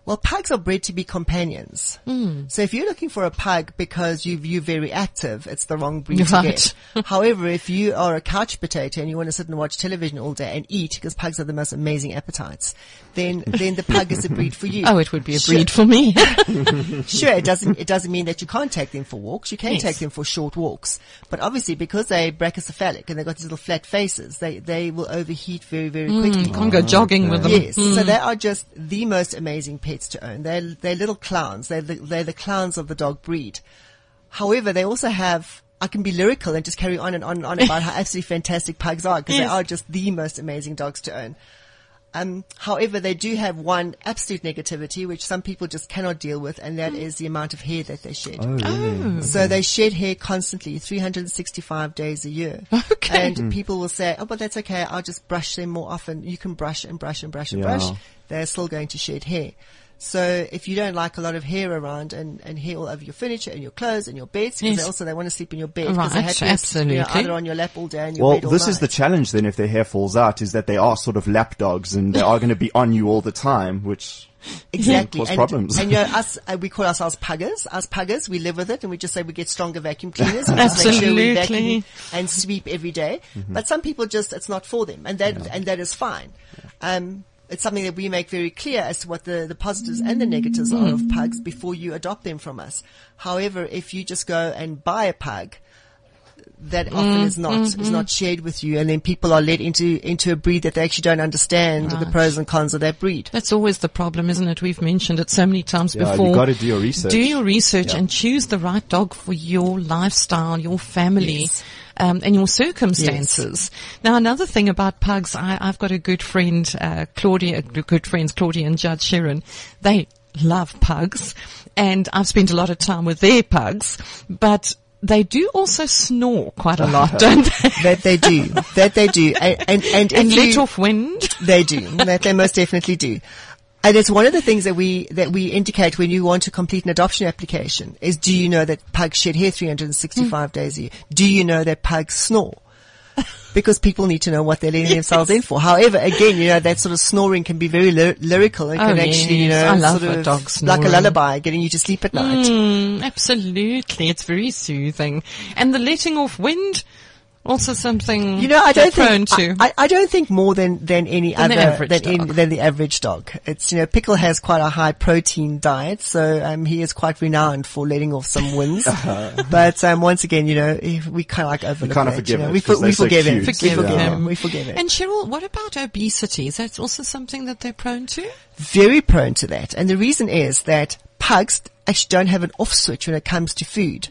Well, pugs are bred to be companions. Hmm. So if you're looking for a pug because you you're very active, it's the wrong breed Right. to get. However, if you are a couch potato and you want to sit and watch television all day and eat, because pugs have the most amazing appetites, then then the pug is a breed for you. Oh, it would be a Sure. breed for me. Sure, it doesn't it doesn't mean that you can't take them for walks. You can Yes. take them for short walks, but obviously because they're brachycephalic and they've got these little flat faces, they they will overheat very very hmm, quickly. Can't go ah, jogging with them. Yes, so hmm. they are just the most amazing pets to own. They're they're little clowns. They're the, they're the clowns of the dog breed. However, they also have. I can be lyrical and just carry on and on and on about how absolutely fantastic pugs are because Yes. they are just the most amazing dogs to own. Um, however, they do have one absolute negativity which some people just cannot deal with, and that is the amount of hair that they shed. Oh. So they shed hair constantly, 365 days a year. Okay. And people will say, oh, but that's okay. I'll just brush them more often. You can brush and brush and brush and Yeah. brush. They're still going to shed hair. So if you don't like a lot of hair around and, and hair all over your furniture and your clothes and your beds, because Yes. they also they want to sleep in your bed. 'cause they Right, have to, You know, either on your lap all day and your Well, bed all this is the challenge then if their hair falls out is that they are sort of lap dogs and they are going to be on you all the time, which Exactly. cause and, problems. and you know, us, uh, we call ourselves puggers. Us puggers, we live with it and we just say we get stronger vacuum cleaners. We just make sure we Absolutely. vacuum and sweep every day. Mm-hmm. But some people just, it's not for them and that, and that is fine. Um, it's something that we make very clear as to what the, the positives and the negatives are of pugs before you adopt them from us. However, if you just go and buy a pug, that often mm, is not mm, is not mm. shared with you, and then people are led into into a breed that they actually don't understand the pros and cons of that breed. That's always the problem, isn't it? We've mentioned it so many times Yeah, you before. gotta do your research. Do your research and choose the right dog for your lifestyle, your family. Yes. Um, and your circumstances. Now, another thing about pugs, I, I've got a good friend, uh, Claudia, good friends, Claudia and Judge Sharon. They love pugs, and I've spent a lot of time with their pugs, but they do also snore quite a lot, don't they? That they do. that they do. And, and, and, and let you- off wind. They do. That they most definitely do. And it's one of the things that we, that we indicate when you want to complete an adoption application is do you know that pugs shed hair 365 days a year? Do you know that pugs snore? Because people need to know what they're letting themselves in for. However, again, you know, that sort of snoring can be very ly- lyrical and Oh, can actually, you know, sort of like a lullaby, getting you to sleep at night. Mm, absolutely. It's very soothing. And the letting off wind, also something You know, I don't think prone to. I, I don't think more than than any Than other average than, in, than the average dog. It's you know, Pickle has quite a high protein diet, so um, he is quite renowned for letting off some wins. but um, once again, you know, we kind of like overlook kinda forgive you know, it we, 'cause we they're so forgive him. We Forgive forgive him. him. We forgive him. and Cheryl, what about obesity? Is that also something that they're prone to? very prone to that. And the reason is that pugs actually don't have an off switch when it comes to food.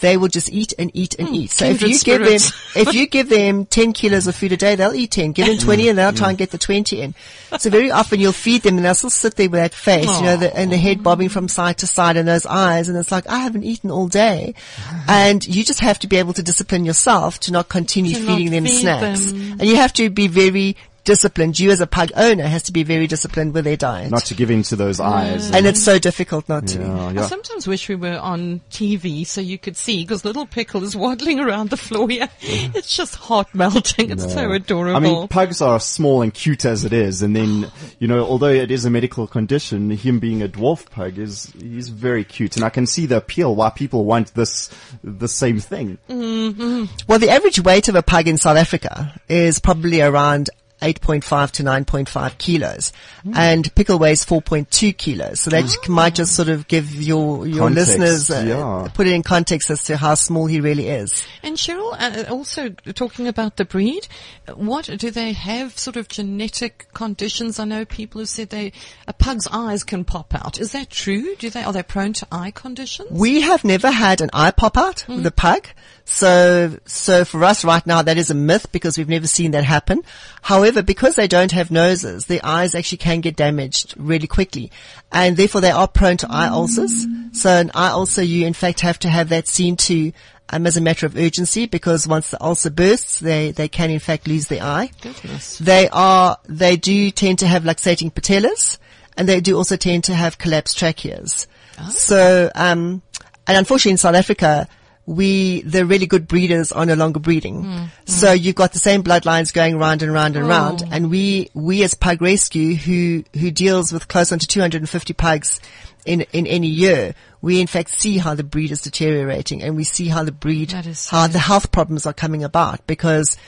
They will just eat and eat and hmm, eat. So if you give them, if you give them 10 kilos of food a day, they'll eat 10. Give them 20 and they'll try and get the 20 in. So very often you'll feed them and they'll still sit there with that face, you know, the, and the head bobbing from side to side and those eyes. And it's like, I haven't eaten all day. And you just have to be able to discipline yourself to not continue To not feeding them feed snacks. them. And you have to be very disciplined. You as a pug owner has to be very disciplined with their diet. Not to give in to those eyes. and it's so difficult not to. Yeah, I sometimes wish we were on TV so you could see because little pickle is waddling around the floor here. It's just heart melting. It's so adorable. I mean, pugs are small and cute as it is, and then you know, although it is a medical condition, him being a dwarf pug is he's very cute, and I can see the appeal why people want this the same thing. Mm-hmm. Well, the average weight of a pug in South Africa is probably around 8.5 to 9.5 kilos. Mm. And Pickle weighs 4.2 kilos. So that ah. might just sort of give your, your Context, listeners, uh, yeah. put it in context as to how small he really is. And Cheryl, uh, uh also talking about the breed, what do they have? Sort of genetic conditions? I know people have said they a pug's eyes can pop out. Is that true? Do they are they prone to eye conditions? We have never had an eye pop out with a mm. pug. So, so for us right now, that is a myth because we've never seen that happen. However, because they don't have noses, their eyes actually can get damaged really quickly. And therefore they are prone to eye ulcers. So an eye ulcer, you in fact have to have that seen to um, as a matter of urgency because once the ulcer bursts, they, they can in fact lose their eye. Goodness. They are, they do tend to have luxating patellas and they do also tend to have collapsed tracheas. So, um, and unfortunately in South Africa, we, the really good breeders are no longer breeding. So you've got the same bloodlines going round and round and round. And we, we as Pug Rescue, who, who deals with close on to 250 pugs in, in any year, we in fact see how the breed is deteriorating and we see how the breed, how the health problems are coming about because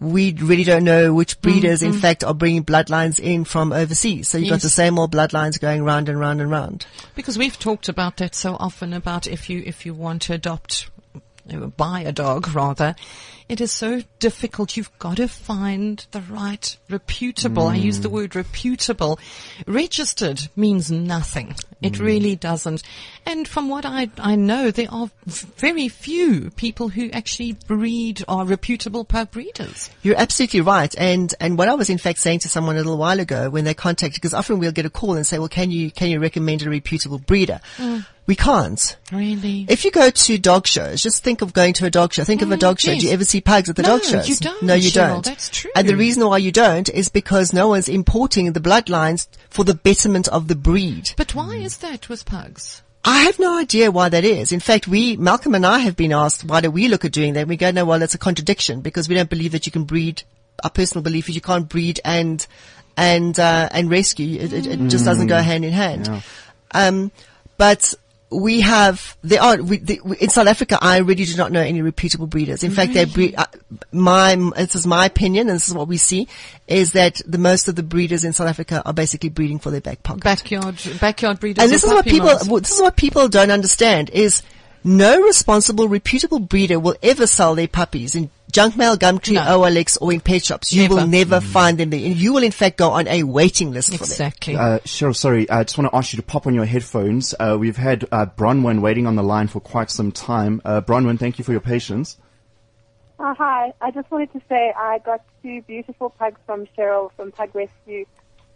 we really don't know which breeders, in mm-hmm. fact, are bringing bloodlines in from overseas. So you've got the same old bloodlines going round and round and round. Because we've talked about that so often about if you if you want to adopt Uh, buy a dog rather, it is so difficult. You've got to find the right reputable. I use the hmm. word reputable. Registered means nothing. It hmm. really doesn't. And from what I I know, there are very few people who actually breed are reputable pug breeders. You're absolutely right. And, and what I was in fact saying to someone a little while ago when they contacted, because often we'll get a call and say, well, can you, can you recommend a reputable breeder? Mm. We can't. Really. If you go to dog shows, just think of going to a dog show. Think of a dog show. Do you ever see pugs at the No, dog shows? you don't, No, you Cheryl. don't. That's true. And the reason why you don't is because no one's importing the bloodlines for the betterment of the breed. but why is that with pugs? I have no idea why that is. In fact, we, Malcolm and I have been asked, why do we look at doing that? We go, no, well, that's a contradiction because we don't believe that you can breed. Our personal belief is you can't breed and, and, uh, and rescue. It, it, it just doesn't go hand in hand. Um, but we have, there are, we, the, in South Africa, I really do not know any reputable breeders. In fact, they breed, uh, my, this is my opinion and this is what we see, is that the most of the breeders in South Africa are basically breeding for their back pocket. Backyard backyard breeders. And this is what people, well, this is what people don't understand is no responsible, reputable breeder will ever sell their puppies in junk mail, Gumtree, No. OLX or in pet shops. You Never. will never find them there. You will in fact go on a waiting list for them. Exactly. Uh, Cheryl, sorry, I just want to ask you to pop on your headphones. Uh, we've had uh, Bronwyn waiting on the line for quite some time. Uh, Bronwyn, thank you for your patience. Uh, hi, I just wanted to say I got two beautiful pugs from Cheryl from Pug Rescue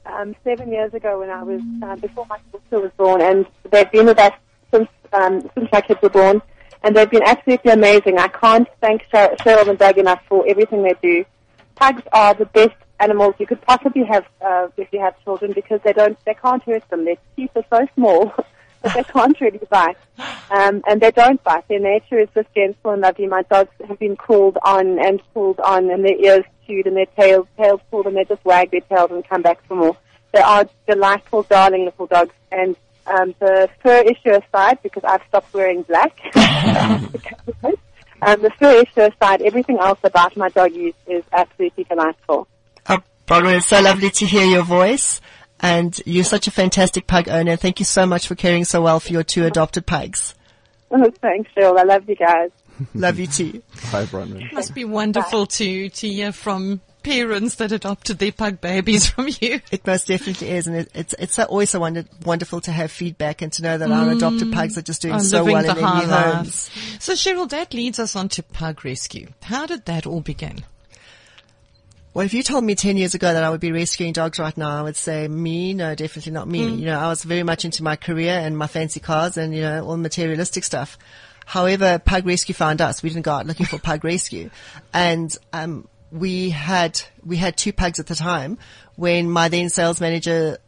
um, seven years ago when I was uh, before my sister was born, and they've been with us since um, since my kids were born, and they've been absolutely amazing. I can't thank Cheryl, and Doug enough for everything they do. Pugs are the best animals you could possibly have uh, if you have children because they don't they can't hurt them. Their teeth are so small. But they can't really bite. Um, and they don't bite. Their nature is just gentle and lovely. My dogs have been crawled on and pulled on and their ears chewed and their tails, tails pulled and they just wag their tails and come back for more. They are delightful, darling little dogs. And um, the fur issue aside, because I've stopped wearing black, um, the fur issue aside, everything else about my doggies is absolutely delightful. Oh, Bronwyn, it's so lovely to hear your voice. And you're such a fantastic pug owner. Thank you so much for caring so well for your two adopted pugs. Oh, thanks, Cheryl. I love you guys. Love you too. Hi, Bronwyn. must be wonderful to to hear from parents that adopted their pug babies from you. It most definitely is, and it, it's it's always so wonder, wonderful to have feedback and to know that our adopted pugs are just doing Are so well the in their new homes. So Cheryl, that leads us on to pug rescue. How did that all begin? Well, if you told me 10 years ago that I would be rescuing dogs right now, I would say me, no, definitely not me. You know, I was very much into my career and my fancy cars and, you know, all materialistic stuff. However, Pug Rescue found us. We didn't go out looking for Pug Rescue. And, um, we had, we had two pugs at the time when my then sales manager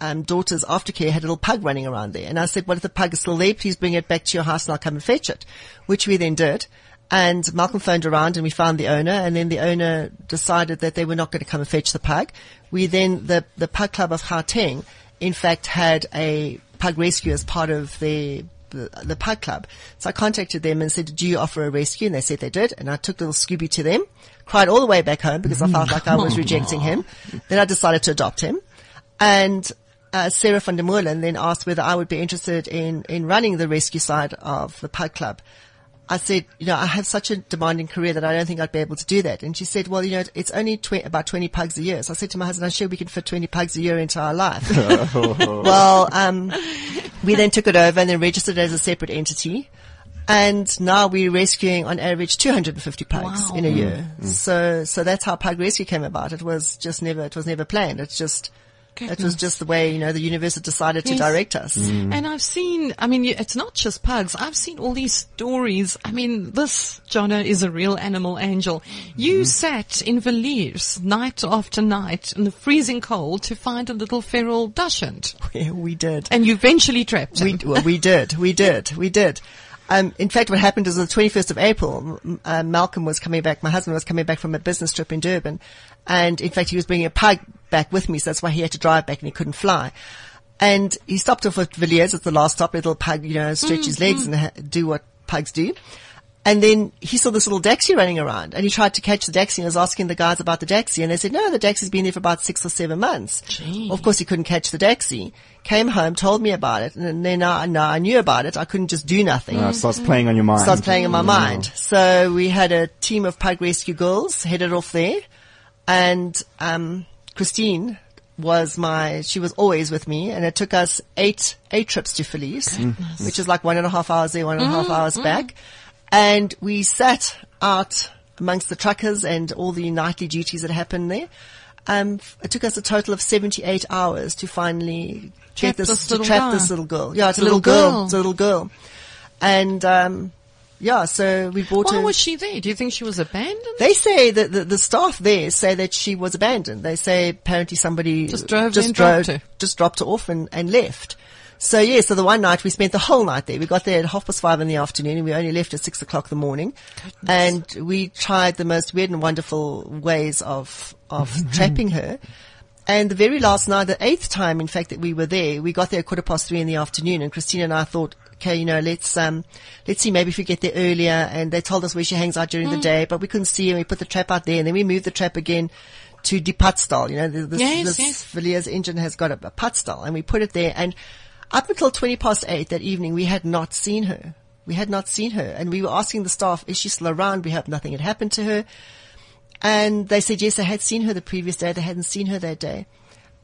um, daughter's aftercare had a little pug running around there. And I said, what if the pug is still there, please bring it back to your house and I'll come and fetch it, which we then did. And Malcolm phoned around and we found the owner and then the owner decided that they were not going to come and fetch the pug. We then, the, the pug club of Gauteng, in fact, had a pug rescue as part of the, the pug club. So I contacted them and said, do you offer a rescue? And they said they did. And I took little Scooby to them, cried all the way back home because I felt like I was rejecting him. Then I decided to adopt him. And uh, Sarah van der Molen then asked whether I would be interested in, in running the rescue side of the pug club. I said, you know, I have such a demanding career that I don't think I'd be able to do that. And she said, well, you know, it's only tw- about 20 pugs a year. So I said to my husband, I'm sure we can fit 20 pugs a year into our life. well, um, we then took it over and then registered as a separate entity. And now we're rescuing on average 250 pugs Wow. in a year. Mm. Mm. So, so that's how pug rescue came about. It was just never, it was never planned. It's just, it was just the way, you know, the universe had decided to direct us. Mm. And I've seen, I mean, it's not just pugs. I've seen all these stories. I mean, this, Jono, is a real animal angel. You mm-hmm. sat in Villiers night after night in the freezing cold to find a little feral dachshund. Yeah, we did. And you eventually trapped him. We, well, we did, we did, we did. Um, in fact, what happened is on the 21st of April, uh, Malcolm was coming back, my husband was coming back from a business trip in Durban. And in fact, he was bringing a pug back with me, so that's why he had to drive back and he couldn't fly. And he stopped off at Villiers at the last stop, little pug, you know, stretch his legs and ha- do what pugs do. And then he saw this little Daxi running around and he tried to catch the Daxi and was asking the guys about the Daxi and they said, no, the Daxi's been there for about six or seven months. Of course he couldn't catch the Daxi. Came home, told me about it and then I, no, I knew about it. I couldn't just do nothing. Uh, it starts playing on your mind. It starts playing on my mind. So we had a team of pug rescue girls headed off there and, um, Christine was my, she was always with me and it took us eight, eight trips to Villiers, which is like one and a half hours there, one and a half hours back. And we sat out amongst the truckers and all the nightly duties that happened there. Um, it took us a total of 78 hours to finally Trap get this, this to little trap guy. this little girl. Yeah, it's a Little little, girl. girl. It's a little girl. And, um, yeah, so we brought Why her. was she there? Do you think she was abandoned? They say that the, the staff there say that she was abandoned. They say apparently somebody Just drove just drove, dropped her. just dropped her off and, and left. So yeah, so the one night we spent the whole night there. We got there at half past five in the afternoon and we only left at six o'clock in the morning. And we tried the most weird and wonderful ways of, of trapping her. And the very last night, the eighth time, in fact, that we were there, we got there at quarter past three in the afternoon, and Christina and I thought, okay, you know, let's um, let's see, maybe if we get there earlier. And they told us where she hangs out during the day, but we couldn't see her. We put the trap out there, and then we moved the trap again to Die Padstal. You know, th- this, Yes, this yes. Villiers Engen has got a, a and we put it there. And up until twenty past eight that evening, we had not seen her. We had not seen her, and we were asking the staff, "Is she still around?" We hope nothing had happened to her. And they said, yes, they had seen her the previous day. They hadn't seen her that day.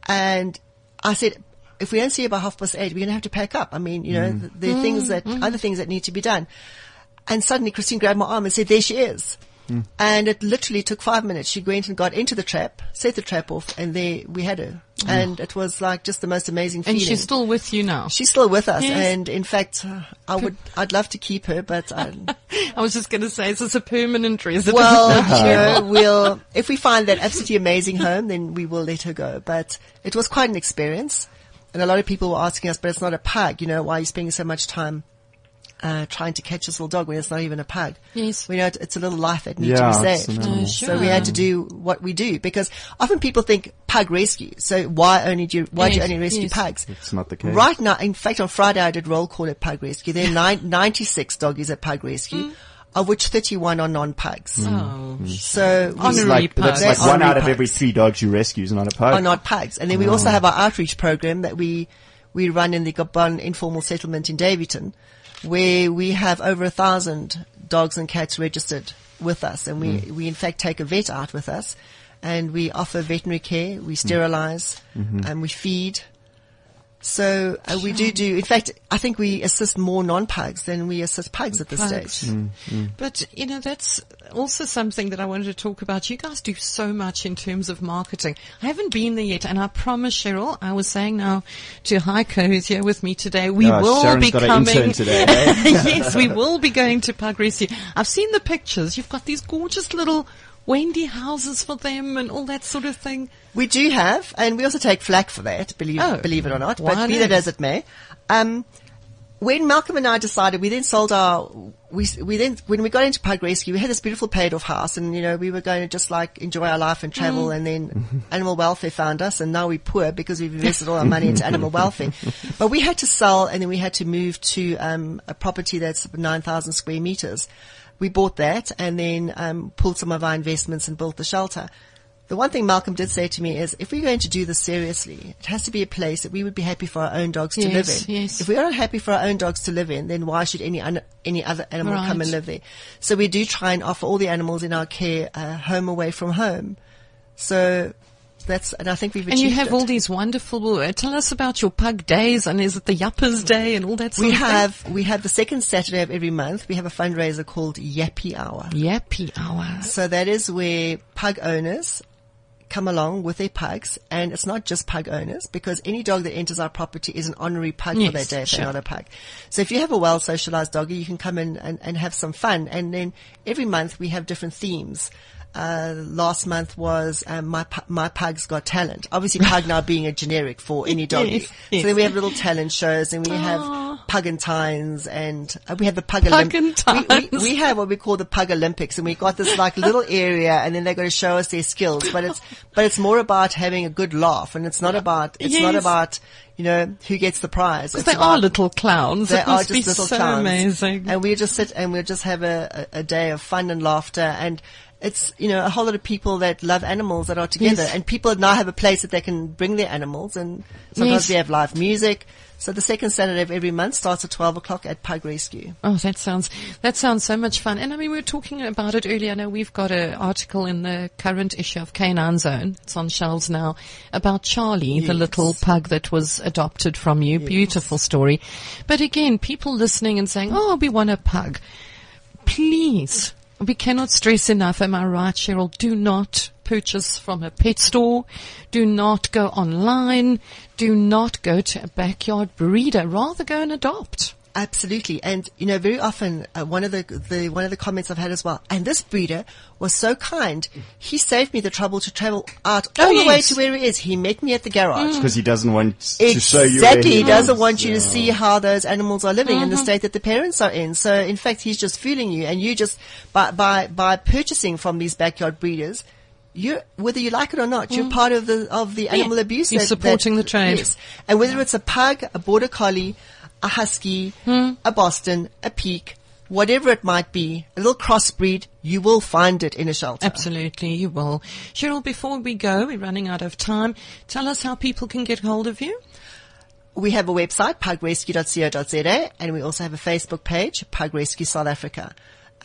And I said, if we don't see her by half past eight, we're going to have to pack up. I mean, you know, mm. th- there are things mm. that, mm. other things that need to be done. And suddenly Christine grabbed my arm and said, there she is. And it literally took five minutes. She went and got into the trap, set the trap off, and there we had her. And it was like just the most amazing And she's still with you now. She's still with us. Yes. And in fact, uh, I would, I'd love to keep her, but I, I was just going to say, is this a permanent resident? well, you know, we'll, if we find that absolutely amazing home, then we will let her go. But it was quite an experience. And a lot of people were asking us, but it's not a park, you know, why are you spending so much time, uh, trying to catch this little dog when it's not even a pug? Yes. We know it's a little life that needs Yeah, to be saved. an animal. Oh, So we had to do what we do because often people think pug rescue. So why only do you, why do you only rescue yes. pugs? It's not the case. Right now, in fact, on Friday I did roll call at Pug Rescue. There are nine, 96 doggies at Pug Rescue, mm. of which 31 are non-pugs. Oh, mm. Mm. So It's Honorary like, that's like one Honorary out of pugs. every three dogs you rescue is not a pug. are not pugs. And then we oh. also have our outreach program that we, we run in the Gabon informal settlement in Daveyton, where we have over a thousand dogs and cats registered with us. And we, mm. we in fact take a vet out with us. and we offer veterinary care. We mm. sterilize mm-hmm. and we feed. So uh, we do do. In fact, I think we assist more non-pugs than we assist pugs at this Pugs. stage. Mm, but, you know, that's also something that I wanted to talk about. You guys do so much in terms of marketing. I haven't been there yet, and I promise, Cheryl, I was saying now to Heiko, who's here with me today, we Oh, will Sharon's be got an coming. intern today, eh? yes, we will be going to Pug Rescue. I've seen the pictures. You've got these gorgeous little Wendy houses for them and all that sort of thing. We do have, and we also take flack for that, believe, Oh, believe it or not, but be not? that as it may. Um, when Malcolm and I decided, we then sold our, we, we then, when we got into Pug Rescue, we had this beautiful paid off house and, you know, we were going to just like enjoy our life and travel Mm. and then animal welfare found us and now we're poor because we've invested all our money into animal welfare. But we had to sell and then we had to move to, um, a property that's 9,000 square meters. We bought that and then, um, pulled some of our investments and built the shelter. The one thing Malcolm did say to me is, if we're going to do this seriously, it has to be a place that we would be happy for our own dogs to live in. yes. If we are not happy for our own dogs to live in, then why should any un- any other animal come and live there? So we do try and offer all the animals in our care a home away from home. So that's, and I think we've And you have it. all these wonderful, uh, tell us about your pug days and is it the Yuppers Day and all that We of thing? have we have the second Saturday of every month. We have a fundraiser called Yappy Hour. Yappy Hour. So that is where pug owners come along with their pugs, and it's not just pug owners because any dog that enters our property is an honorary pug Yes, for that day if sure. they're not a pug. So if you have a well socialized doggy, you can come in and, and have some fun. And then every month we have different themes. Uh, last month was um, my my pug's got talent. Obviously, pug now being a generic for any doggy. Yes, yes. So then we have little talent shows, and we have pugantines, and uh, we have the pug Pugantines. Olymp- we, we, we have what we call the Pug Olympics, and we got this like little area, and then they're going to show us their skills. But it's but it's more about having a good laugh, and it's not about it's not about you know who gets the prize. Because They about, are little clowns. They are just little so clowns, amazing. and we just sit and we'll just have a, a, a day of fun and laughter and. It's, you know, a whole lot of people that love animals that are together Yes. and people now have a place that they can bring their animals and sometimes Yes. we have live music. So the second Saturday of every month starts at 12 o'clock at Pug Rescue. Oh, that sounds that sounds so much fun. And I mean, we were talking about it earlier. I know we've got an article in the current issue of Canine Zone. It's on shelves now about Charlie, the little pug that was adopted from you. Beautiful story. But again, people listening and saying, "Oh, we want a pug." Please, we cannot stress enough. Am I right, Cheryl? Do not purchase from a pet store. Do not go online. Do not go to a backyard breeder. Rather go and adopt. Absolutely, and you know, very often uh, one of the, the one of the comments I've had as well. And this breeder was so kind; he saved me the trouble to travel out Oh, all the way to where he is. He met me at the garage. because he doesn't want to show you. Exactly, he he doesn't want you to see how those animals are living in Mm-hmm. the state that the parents are in. So, in fact, he's just fooling you, and you just by by by purchasing from these backyard breeders. You, whether you like it or not, you're part of the of the animal abuse. Mm. You're that- supporting the trade. Yes, and whether it's a pug, a border collie, a husky, Hmm. a Boston, a Peke, whatever it might be, a little crossbreed, you will find it in a shelter. Absolutely, you will. Cheryl, before we go, we're running out of time. Tell us how people can get hold of you. We have a website, pugrescue.co.za, and we also have a Facebook page, Pug Rescue South Africa.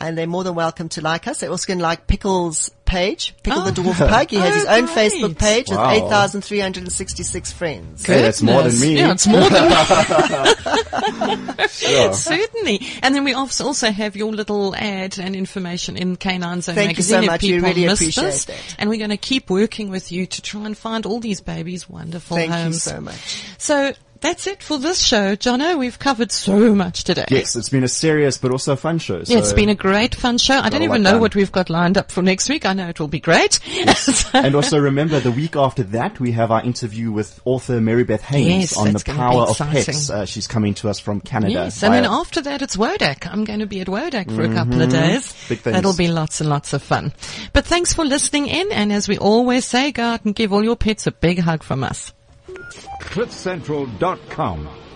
And they're more than welcome to like us. They also can like Pickle's page, Pickle the Oh. Dwarf Pug. He has Oh, his own great. Facebook page Wow. with 8,366 friends. Hey, that's more than me. Yeah, it's more than Sure. certainly. And then we also also have your little ad and information in Canine Zone Thank you magazine so much. We people really missed appreciate this. that. And we're going to keep working with you to try and find all these babies wonderful Thank you so much. So that's it for this show. Jono, we've covered so much today. Yes, it's been a serious but also fun show. Yeah, it's so- been a great fun show. I don't even know done. what we've got lined up for next week. I know it will be great. and also remember, the week after that, we have our interview with author Mary Beth Haynes Yes, on the power of pets. Uh, she's coming to us from Canada. Yes, and then after that it's Wodak. I'm going to be at Wodak for a couple of days. Mm-hmm. Big things. That'll be lots and lots of fun. But thanks for listening in, and as we always say, go out and give all your pets a big hug from us. CliffCentral.com.